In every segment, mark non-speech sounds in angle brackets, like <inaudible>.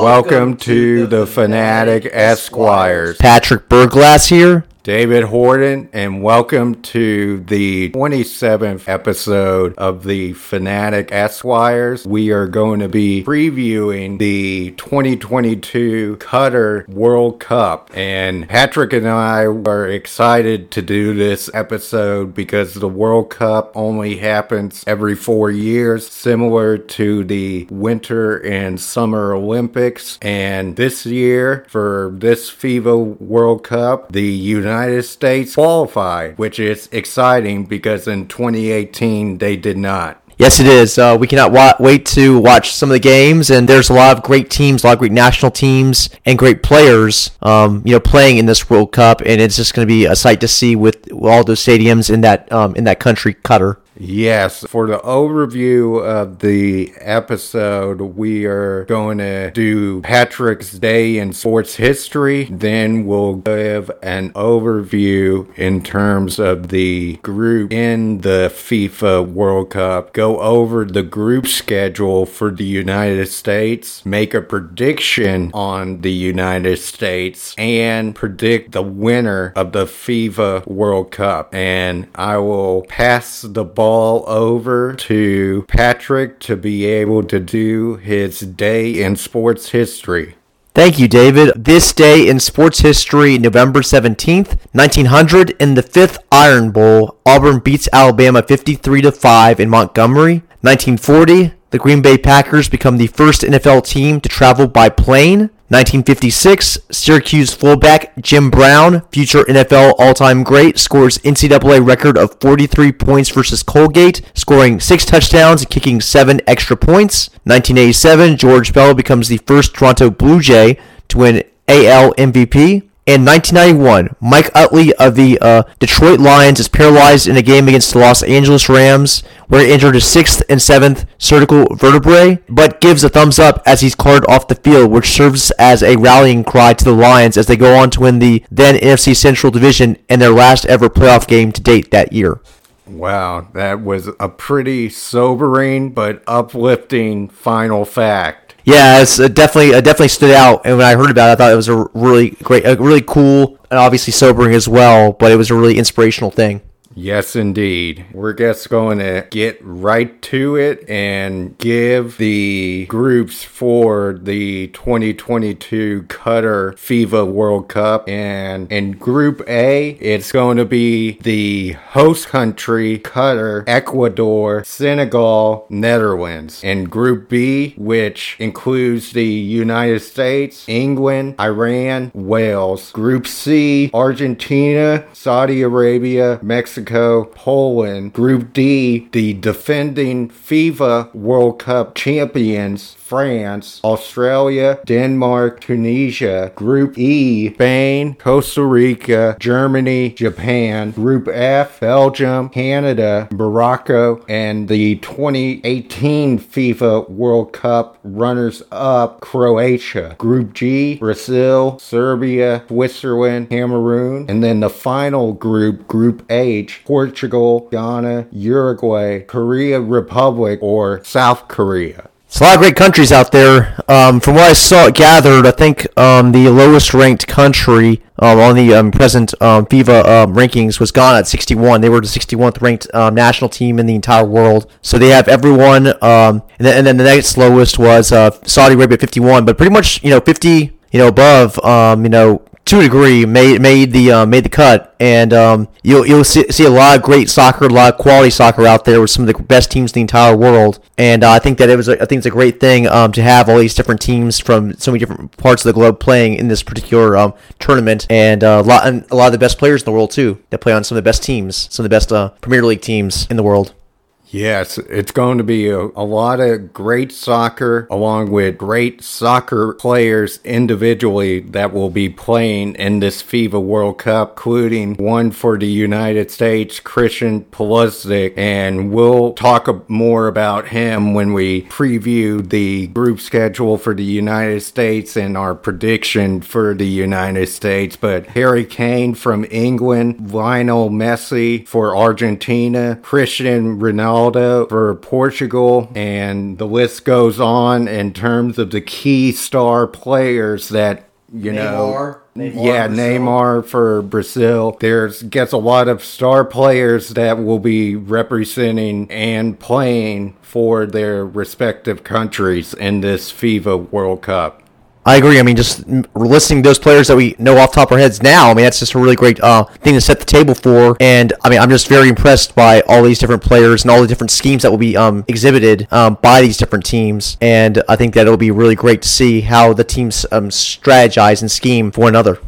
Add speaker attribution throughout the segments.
Speaker 1: Welcome to the Fanatic Esquires.
Speaker 2: Patrick Berglass here.
Speaker 1: David Horton, and welcome to the 27th episode of the Fanatic Esquires. We are going to be previewing the 2022 Qatar World Cup, and Patrick and I are excited to do this episode because the World Cup only happens every four years, similar to the Winter and Summer Olympics. And this year, for this FIFA World Cup, the United United States qualify, which is exciting because in 2018 they did not.
Speaker 2: Yes, it is. Uh, we cannot wa- wait to watch some of the games, and there's a lot of great teams, a lot of great national teams, and great players, um, you know, playing in this World Cup, and it's just going to be a sight to see with all those stadiums in that um, in that country, Qatar.
Speaker 1: Yes, for the overview of the episode, we are going to do Patrick's Day in sports history. Then we'll give an overview in terms of the group in the FIFA World Cup, go over the group schedule for the United States, make a prediction on the United States, and predict the winner of the FIFA World Cup. And I will pass the ball ball over to Patrick to be able to do his day in sports history.
Speaker 2: Thank you, David. This day in sports history, November 17th, 1900, in the fifth Iron Bowl, Auburn beats Alabama 53 to 5 in Montgomery. 1940, the Green Bay Packers become the first NFL team to travel by plane. 1956, Syracuse fullback Jim Brown, future NFL all-time great, scores NCAA record of 43 points versus Colgate, scoring six touchdowns and kicking seven extra points. 1987, George Bell becomes the first Toronto Blue Jay to win AL MVP. In 1991, Mike Utley of the uh, Detroit Lions is paralyzed in a game against the Los Angeles Rams, where he injured his sixth and seventh cervical vertebrae, but gives a thumbs up as he's carted off the field, which serves as a rallying cry to the Lions as they go on to win the then NFC Central Division and their last ever playoff game to date that year.
Speaker 1: Wow, that was a pretty sobering but uplifting final fact.
Speaker 2: Yeah, it's uh, definitely uh, definitely stood out. And when I heard about it, I thought it was a really great, a really cool, and obviously sobering as well. But it was a really inspirational thing.
Speaker 1: Yes, indeed. We're just going to get right to it and give the groups for the 2022 Qatar FIFA World Cup. And in Group A, it's going to be the host country, Qatar, Ecuador, Senegal, Netherlands. In Group B, which includes the United States, England, Iran, Wales. Group C, Argentina, Saudi Arabia, Mexico. Mexico, Poland. Group D, the defending FIFA World Cup champions, France, Australia, Denmark, Tunisia. Group E, Spain, Costa Rica, Germany, Japan. Group F, Belgium, Canada, Morocco, and the 2018 FIFA World Cup runners up, Croatia. Group G, Brazil, Serbia, Switzerland, Cameroon. And then the final group, Group H, Portugal, Ghana, Uruguay, Korea Republic, or South Korea.
Speaker 2: It's a lot of great countries out there. Um, from what I saw gathered, I think um, the lowest ranked country um, on the um, present um, FIFA um, rankings was Ghana at 61. They were the 61th ranked national team in the entire world. So they have everyone. and, then, and then the next lowest was uh, Saudi Arabia at 51. But pretty much, you know, 50, you know, above, you know, to a degree made made the uh, made the cut, and um, you'll you'll see, see, a lot of great soccer, a lot of quality soccer out there with some of the best teams in the entire world. And uh, I think that it was a, I think it's a great thing um, to have all these different teams from so many different parts of the globe playing in this particular um, tournament, and uh, a lot and a lot of the best players in the world too that play on some of the best teams, some of the best uh, Premier League teams in the world.
Speaker 1: Yes, it's going to be a, a, lot of great soccer along with great soccer players individually that will be playing in this FIFA World Cup, including one for the United States, Christian Pulisic, and we'll talk more about him when we preview the group schedule for the United States and our prediction for the United States. But Harry Kane from England, Lionel Messi for Argentina, Christian Ronaldo Ronaldo for Portugal, and the list goes on in terms of the key star players that you know.
Speaker 2: Neymar,
Speaker 1: yeah,
Speaker 2: Brazil.
Speaker 1: Neymar for Brazil. There's gets a lot of star players that will be representing and playing for their respective countries in this FIFA World Cup.
Speaker 2: I agree. I mean, just listing those players that we know off top of our heads now, I mean, that's just a really great uh, thing to set the table for. And I mean, I'm just very impressed by all these different players and all the different schemes that will be um, exhibited um, by these different teams. And I think that it'll be really great to see how the teams um, strategize and scheme for another.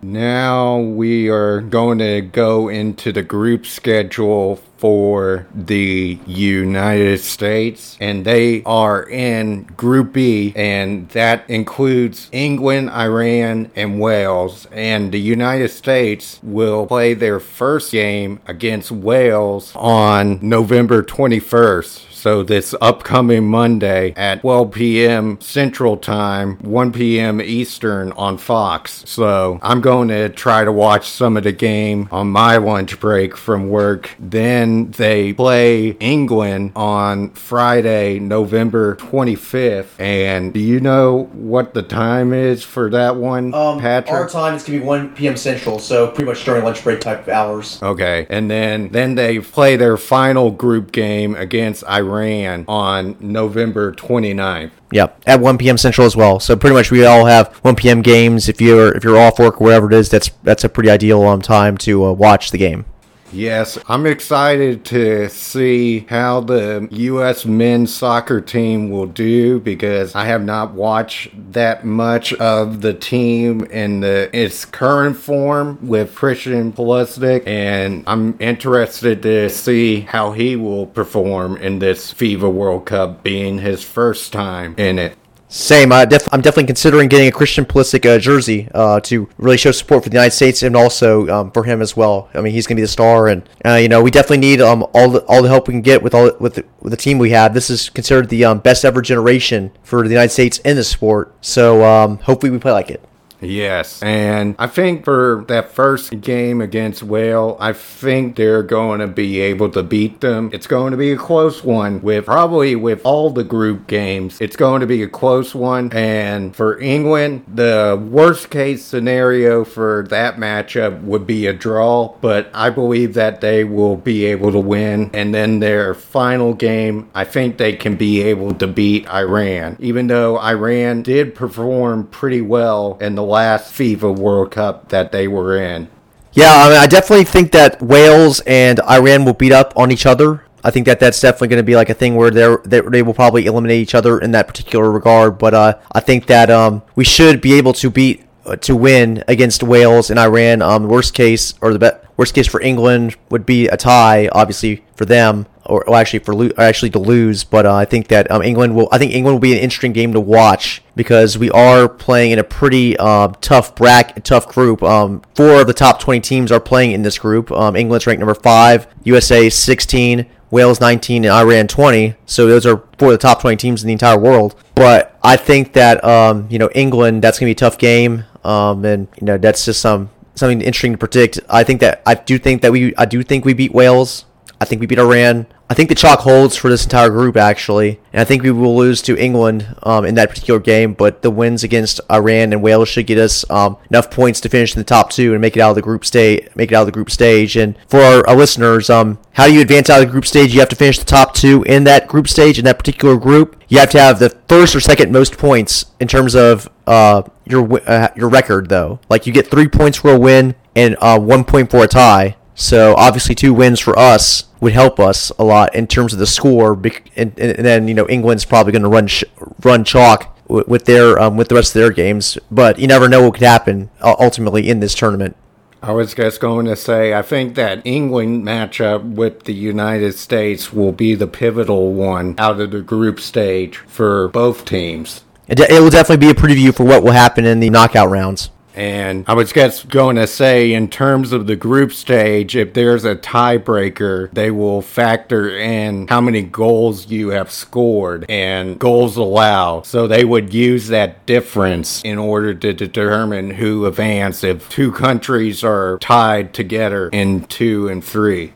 Speaker 1: Now we are going to go into the group schedule for the United States, and they are in Group B, and that includes England, Iran, and Wales. And the United States will play their first game against Wales on November 21st. So this upcoming Monday at 12 p.m. Central Time, 1 p.m. Eastern on Fox. So I'm going to try to watch some of the game on my lunch break from work. Then they play England on Friday, November 25th. And do you know what the time is for that one, Patrick?
Speaker 2: Um, time is going to be 1 p.m. Central, so pretty much during lunch break type of hours.
Speaker 1: Okay, and then then they play their final group game against Iran on November 29th.
Speaker 2: Yep, at 1 p.m. Central as well. So pretty much we all have 1 p.m. games. If you're if you're off work or wherever it is, that's that's a pretty ideal um, time to uh, watch the game.
Speaker 1: Yes, I'm excited to see how the U.S. men's soccer team will do because I have not watched that much of the team in the its current form with Christian Pulisic, and I'm interested to see how he will perform in this FIFA World Cup, being his first time in it.
Speaker 2: Same. I def- I'm definitely considering getting a Christian Pulisic uh, jersey uh, to really show support for the United States and also um, for him as well. I mean, he's going to be the star, and uh, you know we definitely need um, all the all the help we can get with all with the, with the team we have. This is considered the um, best ever generation for the United States in the sport. So um, hopefully we play like it.
Speaker 1: Yes, and I think for that first game against Wales, I think they're going to be able to beat them. It's going to be a close one with probably with all the group games. It's going to be a close one, and for England, the worst case scenario for that matchup would be a draw, but I believe that they will be able to win. And then their final game, I think they can be able to beat Iran, even though Iran did perform pretty well in the last FIFA World Cup that they were in.
Speaker 2: Yeah, I, mean, I definitely think that Wales and Iran will beat up on each other. I think that that's definitely going to be like a thing where they're, they will probably eliminate each other in that particular regard. But uh, I think that um, we should be able to beat uh, to win against Wales and Iran. Um, worst case or the be- worst case for England would be a tie, obviously for them, or, actually for lo- actually to lose. But uh, I think that um, England will. I think England will be an interesting game to watch because we are playing in a pretty uh, tough bracket, tough group. Um, four of the top twenty teams are playing in this group. Um, England's ranked number five, USA sixteen. Wales 19 and Iran 20. So those are four of the top 20 teams in the entire world. But I think that um, you know England that's going to be a tough game. Um, and you know that's just some something interesting to predict. I think that I do think that we I do think we beat Wales. I think we beat Iran. I think the chalk holds for this entire group actually, and I think we will lose to England um, in that particular game. But the wins against Iran and Wales should get us um, enough points to finish in the top two and make it out of the group stage. Make it out of the group stage. And for our, our listeners, um, how do you advance out of the group stage? You have to finish the top two in that group stage in that particular group. You have to have the first or second most points in terms of uh, your uh, your record, though. Like you get three points for a win and uh, one point for a tie. So obviously, two wins for us would help us a lot in terms of the score. And, and, and then you know England's probably going to run sh- run chalk with, with their um, with the rest of their games. But you never know what could happen uh, ultimately in this tournament.
Speaker 1: I was just going to say, I think that England matchup with the United States will be the pivotal one out of the group stage for both teams.
Speaker 2: It, de- it will definitely be a preview for what will happen in the knockout rounds.
Speaker 1: And I was just going to say, in terms of the group stage, if there's a tiebreaker, they will factor in how many goals you have scored and goals allowed. So they would use that difference in order to determine who advanced if two countries are tied together in two and three.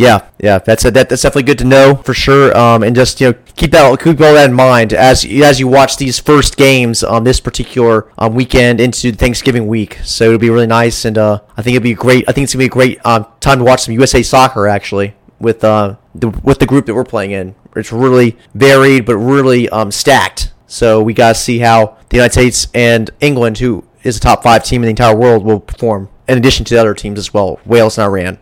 Speaker 2: Yeah, yeah, that's a, that, that's definitely good to know for sure. Um, and just you know keep that keep all that in mind as as you watch these first games on this particular um, weekend into Thanksgiving week. So it'll be really nice, and uh, I think it'll be great. I think it's gonna be a great um, time to watch some USA soccer actually with uh the with the group that we're playing in. It's really varied but really um, stacked. So we gotta see how the United States and England, who is a top five team in the entire world, will perform. In addition to the other teams as well, Wales and Iran.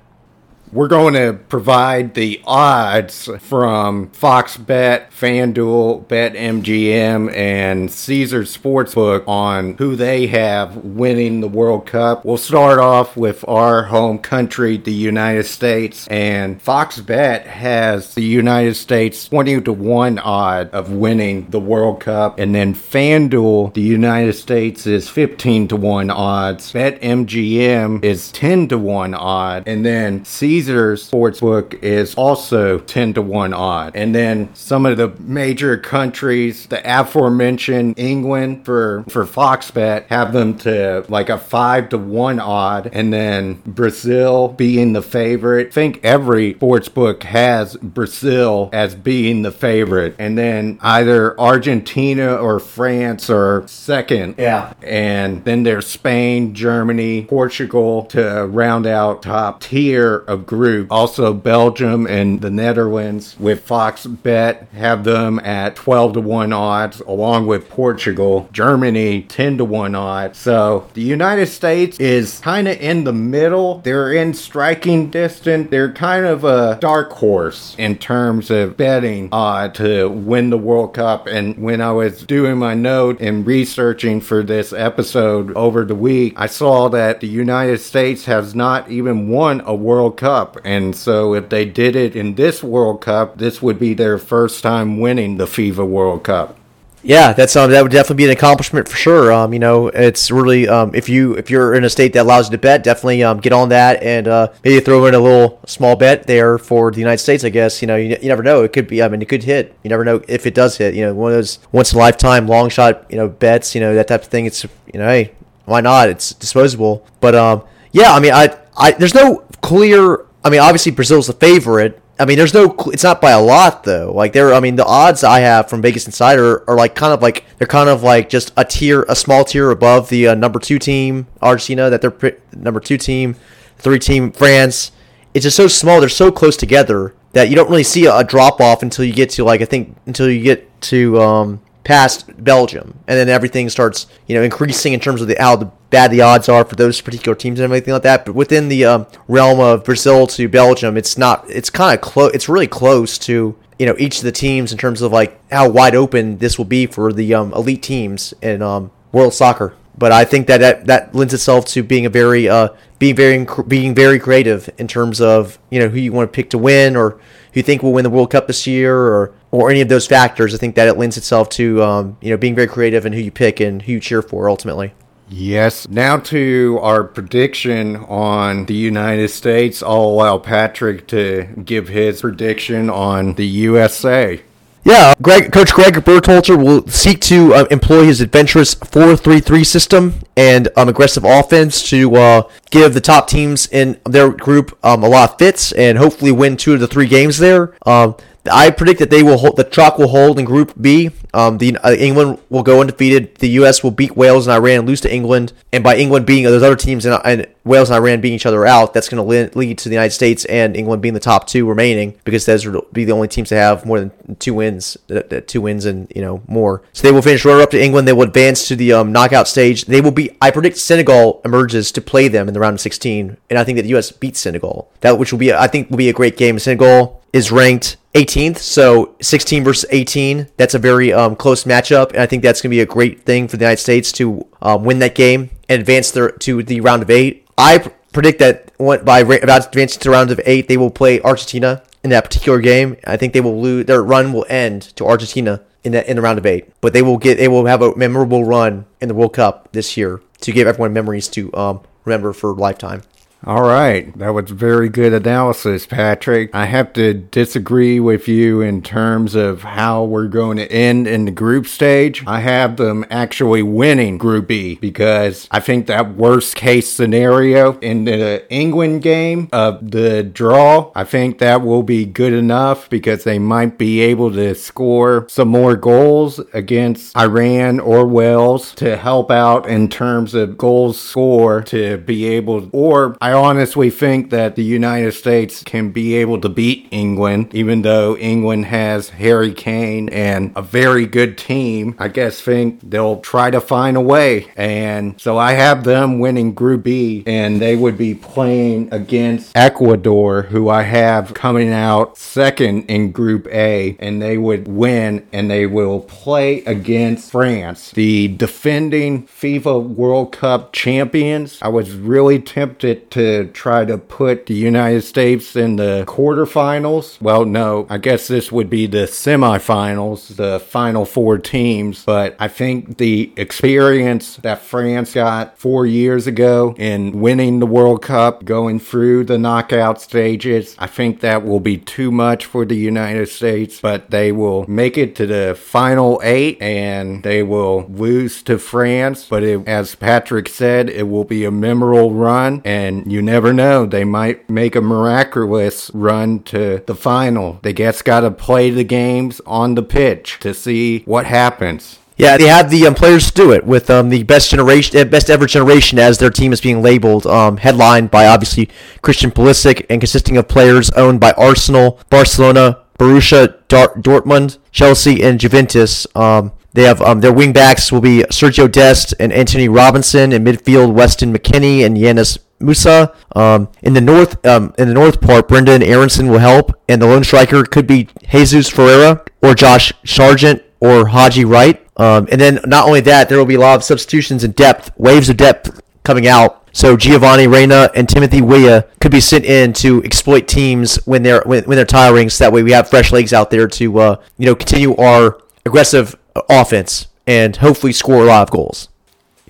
Speaker 1: We're going to provide the odds from Fox Bet, FanDuel, BetMGM, and Caesar Sportsbook on who they have winning the World Cup. We'll start off with our home country, the United States, and Fox Bet has the United States 20 to 1 odd of winning the World Cup, and then FanDuel, the United States is 15 to 1 odds. BetMGM is 10 to 1 odd, and then Caesar Caesars Sportsbook is also 10 to 1 odd. And then some of the major countries, the aforementioned England for, for Fox Bet, have them to like a 5 to 1 odd. And then Brazil being the favorite. I think every sportsbook has Brazil as being the favorite. And then either Argentina or France are second.
Speaker 2: Yeah.
Speaker 1: And then there's Spain, Germany, Portugal to round out top tier of group. Also, Belgium and the Netherlands with Fox Bet have them at 12 to 1 odds, along with Portugal. Germany, 10 to 1 odds. So the United States is kind of in the middle. They're in striking distance. They're kind of a dark horse in terms of betting uh, to win the World Cup. And when I was doing my note and researching for this episode over the week, I saw that the United States has not even won a World Cup. And so if they did it in this World Cup, this would be their first time winning the FIFA World Cup.
Speaker 2: Yeah, that's um, that would definitely be an accomplishment for sure. Um, you know, it's really um, if you if you're in a state that allows you to bet, definitely um, get on that and uh, maybe throw in a little small bet there for the United States. I guess you know you, you never know. It could be. I mean, it could hit. You never know if it does hit. You know, one of those once in a lifetime long shot you know bets. You know that type of thing. It's you know hey why not? It's disposable. But um, yeah, I mean I I there's no clear I mean, obviously Brazil's the favorite. I mean, there's no. It's not by a lot though. Like there. I mean, the odds I have from Vegas Insider are like kind of like they're kind of like just a tier, a small tier above the uh, number two team Argentina. That they're pre- number two team, three team France. It's just so small. They're so close together that you don't really see a, a drop off until you get to like I think until you get to um, past Belgium, and then everything starts you know increasing in terms of the how the bad the odds are for those particular teams and everything like that. But within the um, realm of Brazil to Belgium, it's not. It's kind of close. It's really close to you know each of the teams in terms of like how wide open this will be for the um, elite teams in um, world soccer. But I think that, that that lends itself to being a very uh, being very being very creative in terms of you know who you want to pick to win or who you think will win the World Cup this year or or any of those factors. I think that it lends itself to um, you know being very creative in who you pick and who you cheer for ultimately.
Speaker 1: Yes. Now to our prediction on the United States. I'll allow Patrick to give his prediction on the USA.
Speaker 2: Yeah, Gregg, Coach Gregg Berhalter will seek to uh, employ his adventurous 4-3-3 system and um, aggressive offense to uh, give the top teams in their group um, a lot of fits and hopefully win two of the three games there. Um, I predict that they will hold, the chalk will hold in Group B. Um, the uh, England will go undefeated. The U.S. will beat Wales and Iran, lose to England, and by England being those other teams and, and Wales and Iran beating each other out, that's going to lead to the United States and England being the top two remaining because those will be the only teams to have more than two wins, uh, uh, two wins and you know more. So they will finish runner up to England. They will advance to the um, knockout stage. They will be. I predict Senegal emerges to play them in the round of 16, and I think that the U.S. beats Senegal. That which will be I think will be a great game. Senegal is ranked 18th, so 16 versus 18. That's a very um, close matchup, and I think that's going to be a great thing for the United States to um, win that game and advance their, to the round of eight. I predict that by about advancing to the round of eight, they will play Argentina in that particular game. I think they will lose. Their run will end to Argentina in the in the round of eight, but they will get they will have a memorable run in the World Cup this year to give everyone memories to um, remember for a lifetime.
Speaker 1: All right. That was very good analysis, Patrick. I have to disagree with you in terms of how we're going to end in the group stage. I have them actually winning Group B because I think that worst case scenario in the England game of the draw, I think that will be good enough because they might be able to score some more goals against Iran or Wales to help out in terms of goals score to be able or I honestly think that the United States can be able to beat England, even though England has Harry Kane and a very good team. I guess think they'll try to find a way. And so I have them winning Group B, and they would be playing against Ecuador, who I have coming out second in Group A, and they would win, and they will play against France, the defending FIFA World Cup champions. I was really tempted to to try to put the United States in the quarterfinals. Well, no, I guess this would be the semifinals, the final four teams. But I think the experience that France got four years ago in winning the World Cup, going through the knockout stages, I think that will be too much for the United States. But they will make it to the final eight and they will lose to France. But it, as Patrick said, it will be a memorable run and you never know. They might make a miraculous run to the final. They just got to play the games on the pitch to see what happens.
Speaker 2: Yeah, they have the um, players to do it with um, the best generation, uh, best ever generation, as their team is being labeled, um, headlined by obviously Christian Pulisic and consisting of players owned by Arsenal, Barcelona, Borussia Dortmund, Chelsea, and Juventus. Um, they have um, their wingbacks will be Sergio Dest and Antonee Robinson. and midfield, Weston McKennie and Yunus Musah. Um, in the north, um, in the north part, Brenden Aronson will help, and the lone striker could be Jesus Ferreira or Josh Sargent or Haji Wright. Um, and then not only that, there will be a lot of substitutions in depth, waves of depth coming out. So Giovanni Reyna and Timothy Weah could be sent in to exploit teams when they're when, when they're tiring. So that way we have fresh legs out there to uh, you know continue our aggressive offense and hopefully score a lot of goals.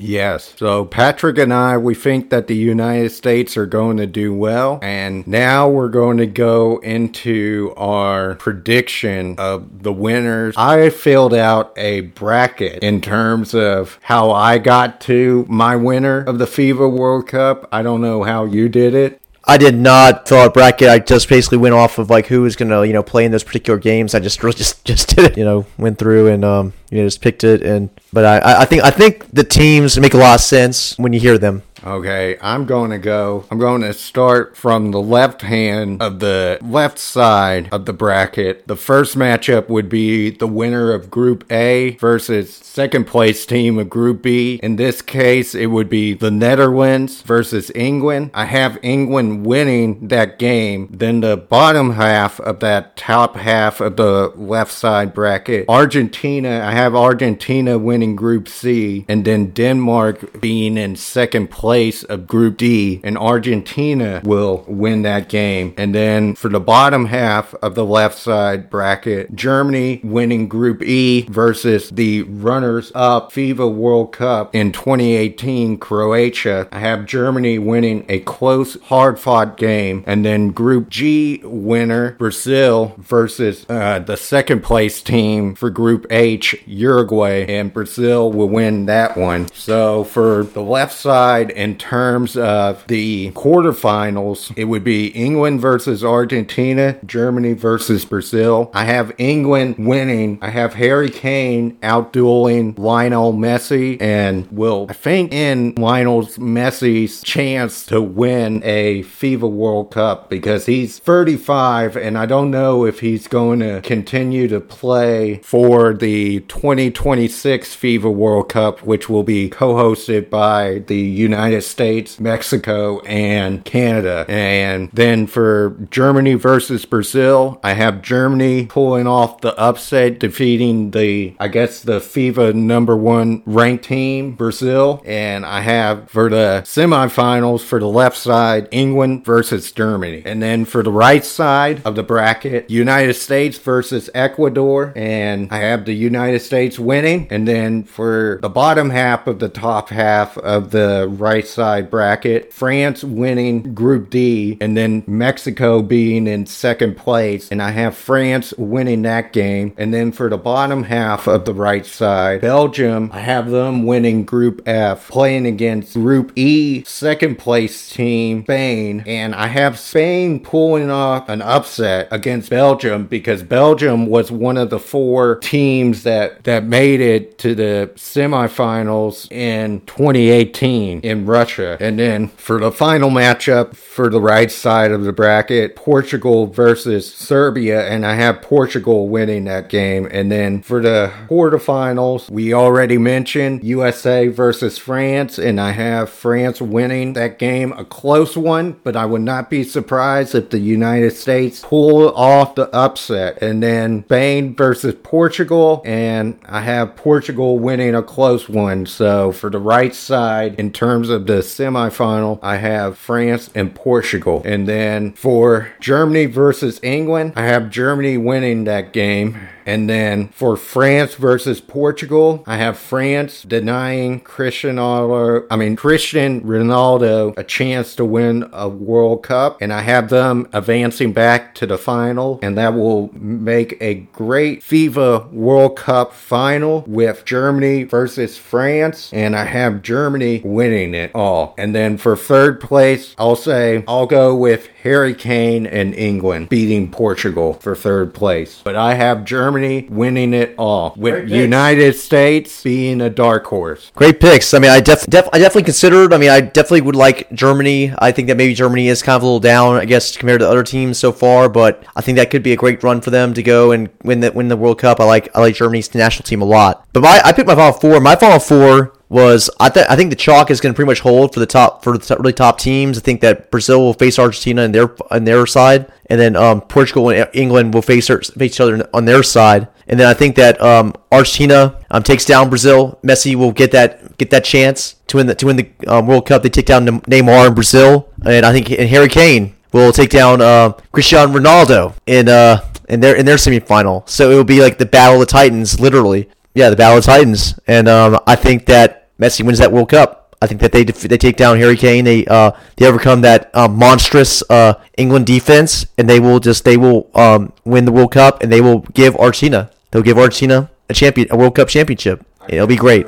Speaker 1: Yes. So Patrick and I, we think that the United States are going to do well. And now we're going to go into our prediction of the winners. I filled out a bracket in terms of how I got to my winner of the FIFA World Cup. I don't know how you did it.
Speaker 2: I did not fill out bracket. I just basically went off of like who was gonna you know play in those particular games. I just <laughs> just just did it. You know, went through and um you know just picked it and but I I think I think the teams make a lot of sense when you hear them.
Speaker 1: Okay, I'm going to go. I'm going to start from the left hand of the left side of the bracket. The first matchup would be the winner of Group A versus second place team of Group B. In this case, it would be the Netherlands versus England. I have England winning that game. Then the bottom half of that top half of the left side bracket, Argentina, I have Argentina winning Group C, and then Denmark being in second place place of Group D, and Argentina will win that game. And then for the bottom half of the left side bracket, Germany winning Group E versus the runners up FIFA World Cup in 2018, Croatia. I have Germany winning a close, hard fought game. And then Group G winner, Brazil versus uh, the second place team for Group H, Uruguay. And Brazil will win that one. So for the left side, in terms of the quarterfinals, it would be England versus Argentina, Germany versus Brazil. I have England winning. I have Harry Kane outdueling Lionel Messi and will, I think, in Lionel Messi's chance to win a FIFA World Cup because he's 35 and I don't know if he's going to continue to play for the 2026 FIFA World Cup, which will be co hosted by the United United States, Mexico, and Canada. And then for Germany versus Brazil, I have Germany pulling off the upset, defeating the, I guess, the FIFA number one ranked team, Brazil. And I have for the semifinals for the left side, England versus Germany. And then for the right side of the bracket, United States versus Ecuador. And I have the United States winning. And then for the bottom half of the top half of the right right side bracket. France winning Group D, and then Mexico being in second place. And I have France winning that game. And then for the bottom half of the right side, Belgium, I have them winning Group F, playing against Group E, second place team, Spain. And I have Spain pulling off an upset against Belgium because Belgium was one of the four teams that, that made it to the semifinals in 2018 in Russia. And then for the final matchup for the right side of the bracket, Portugal versus Serbia. And I have Portugal winning that game. And then for the quarterfinals, we already mentioned USA versus France. And I have France winning that game. A close one, but I would not be surprised if the United States pull off the upset. And then Spain versus Portugal. And I have Portugal winning a close one. So for the right side, in terms of the semifinal, I have France and Portugal. And then for Germany versus England, I have Germany winning that game. And then for France versus Portugal, I have France denying Cristiano, I mean Christian Ronaldo a chance to win a World Cup, and I have them advancing back to the final, and that will make a great FIFA World Cup final with Germany versus France, and I have Germany winning it all. And then for third place, I'll say I'll go with Harry Kane and England beating Portugal for third place, but I have Germany winning it all, with United States being a dark horse.
Speaker 2: Great picks. I mean, I def, def I definitely considered. I mean, I definitely would like Germany. I think that maybe Germany is kind of a little down, I guess, compared to other teams so far. But I think that could be a great run for them to go and win the win the World Cup. I like I like Germany's national team a lot. But my I picked my final four. My final four was I, th- I think the chalk is going to pretty much hold for the top for the really top teams. I think that Brazil will face Argentina on their on their side, and then um, Portugal and England will face, face each other on their side. And then I think that um, Argentina um, takes down Brazil. Messi will get that get that chance to win the to win the um, World Cup. They take down Neymar in Brazil, and I think and Harry Kane will take down uh, Cristiano Ronaldo in uh in their in their semifinal. So it will be like the battle of the Titans, literally. Yeah, the battle of Titans, and um, I think that Messi wins that World Cup. I think that they def- they take down Harry Kane. They uh, they overcome that uh, monstrous uh, England defense, and they will just they will um, win the World Cup, and they will give Argentina they'll give Argentina a champion a World Cup championship. It'll be great.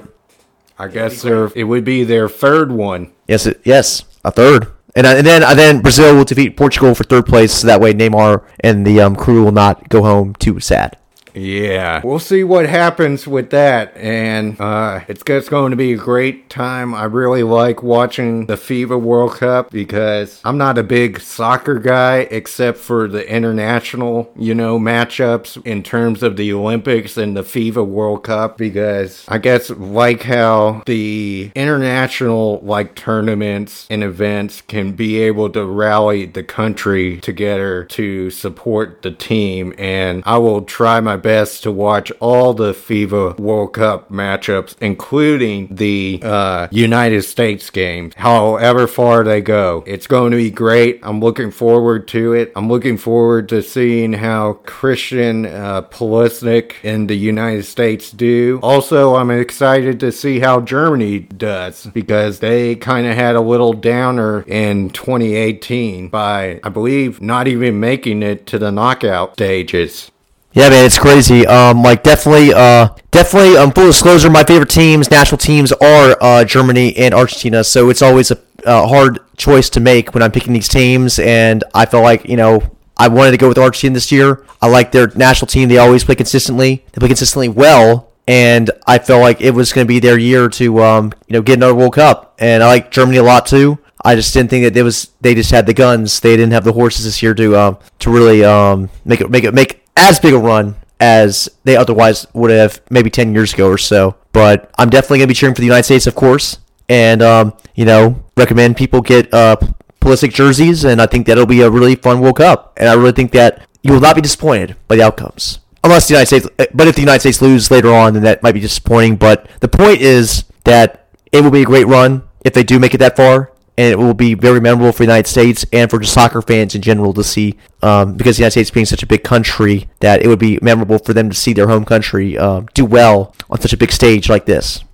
Speaker 1: I guess it would be their third one.
Speaker 2: Yes, it, yes, a third. And, uh, and then and then Brazil will defeat Portugal for third place, so that way Neymar and the um, crew will not go home too sad.
Speaker 1: Yeah, we'll see what happens with that, and uh, it's, going to be a great time. I really like watching the FIFA World Cup because I'm not a big soccer guy except for the international, you know, matchups in terms of the Olympics and the FIFA World Cup because I guess like how the international like tournaments and events can be able to rally the country together to support the team, and I will try my best to watch all the FIFA World Cup matchups, including the uh, United States games, however far they go. It's going to be great. I'm looking forward to it. I'm looking forward to seeing how Christian uh, Pulisic in the United States do. Also, I'm excited to see how Germany does because they kind of had a little downer in 2018 by, I believe, not even making it to the knockout stages.
Speaker 2: Yeah, man, it's crazy. Um, like definitely, uh, definitely. Um, full disclosure, my favorite teams, national teams, are uh, Germany and Argentina. So it's always a, a hard choice to make when I'm picking these teams, and I felt like you know I wanted to go with Argentina this year. I like their national team; they always play consistently. They play consistently well, and I felt like it was going to be their year to um, you know get another World Cup. And I like Germany a lot too. I just didn't think that it was they just had the guns. They didn't have the horses this year to um, to really um, make it make it make as big a run as they otherwise would have maybe 10 years ago or so. But I'm definitely going to be cheering for the United States, of course. And, um, you know, recommend people get uh, Pulisic jerseys, and I think that'll be a really fun World Cup. And I really think that you will not be disappointed by the outcomes. Unless the United States, uh, but if the United States lose later on, then that might be disappointing. But the point is that it will be a great run if they do make it that far and it will be very memorable for the United States and for just soccer fans in general to see, um, because the United States being such a big country, that it would be memorable for them to see their home country um, do well on such a big stage like this.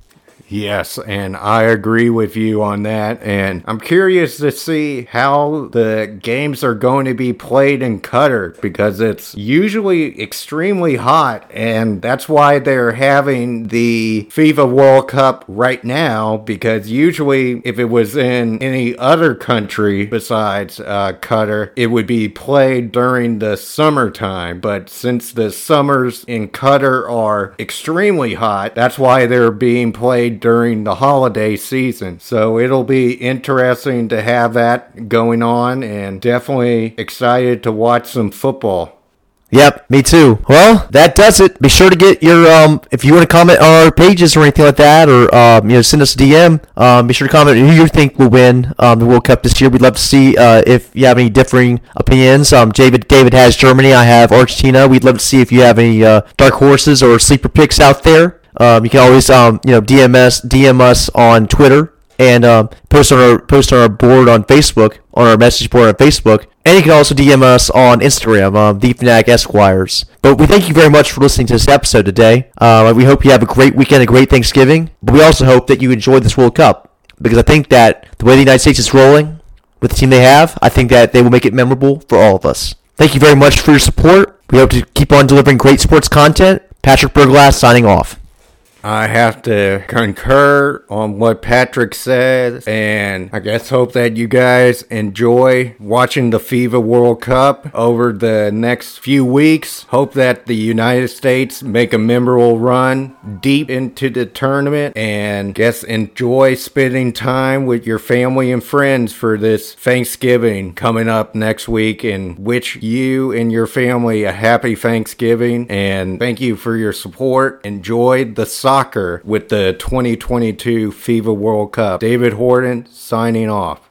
Speaker 1: Yes, and I agree with you on that. And I'm curious to see how the games are going to be played in Qatar because it's usually extremely hot. And that's why they're having the FIFA World Cup right now because usually if it was in any other country besides uh, Qatar, it would be played during the summertime. But since the summers in Qatar are extremely hot, that's why they're being played during the holiday season. So it'll be interesting to have that going on and definitely excited to watch some football.
Speaker 2: Yep, me too. Well, that does it. Be sure to get your um if you want to comment on our pages or anything like that, or um you know send us a DM. Um, be sure to comment who you think will win um the World Cup this year. We'd love to see uh if you have any differing opinions. Um, David David has Germany. I have Argentina. We'd love to see if you have any uh, dark horses or sleeper picks out there. Um, you can always um you know DMS DM us on Twitter and um, post on our post on our board on Facebook on our message board on Facebook. And you can also DM us on Instagram, um, the Fanatic Esquires. But we thank you very much for listening to this episode today. Uh, we hope you have a great weekend, a great Thanksgiving. But we also hope that you enjoyed this World Cup because I think that the way the United States is rolling with the team they have, I think that they will make it memorable for all of us. Thank you very much for your support. We hope to keep on delivering great sports content. Patrick Berglass signing off.
Speaker 1: I have to concur on what Patrick said, and I guess hope that you guys enjoy watching the FIFA World Cup over the next few weeks. Hope that the United States make a memorable run deep into the tournament, and guess enjoy spending time with your family and friends for this Thanksgiving coming up next week, and wish you and your family a happy Thanksgiving, and thank you for your support. Enjoy the soccer soccer with the 2022 FIFA World Cup. David Horton signing off.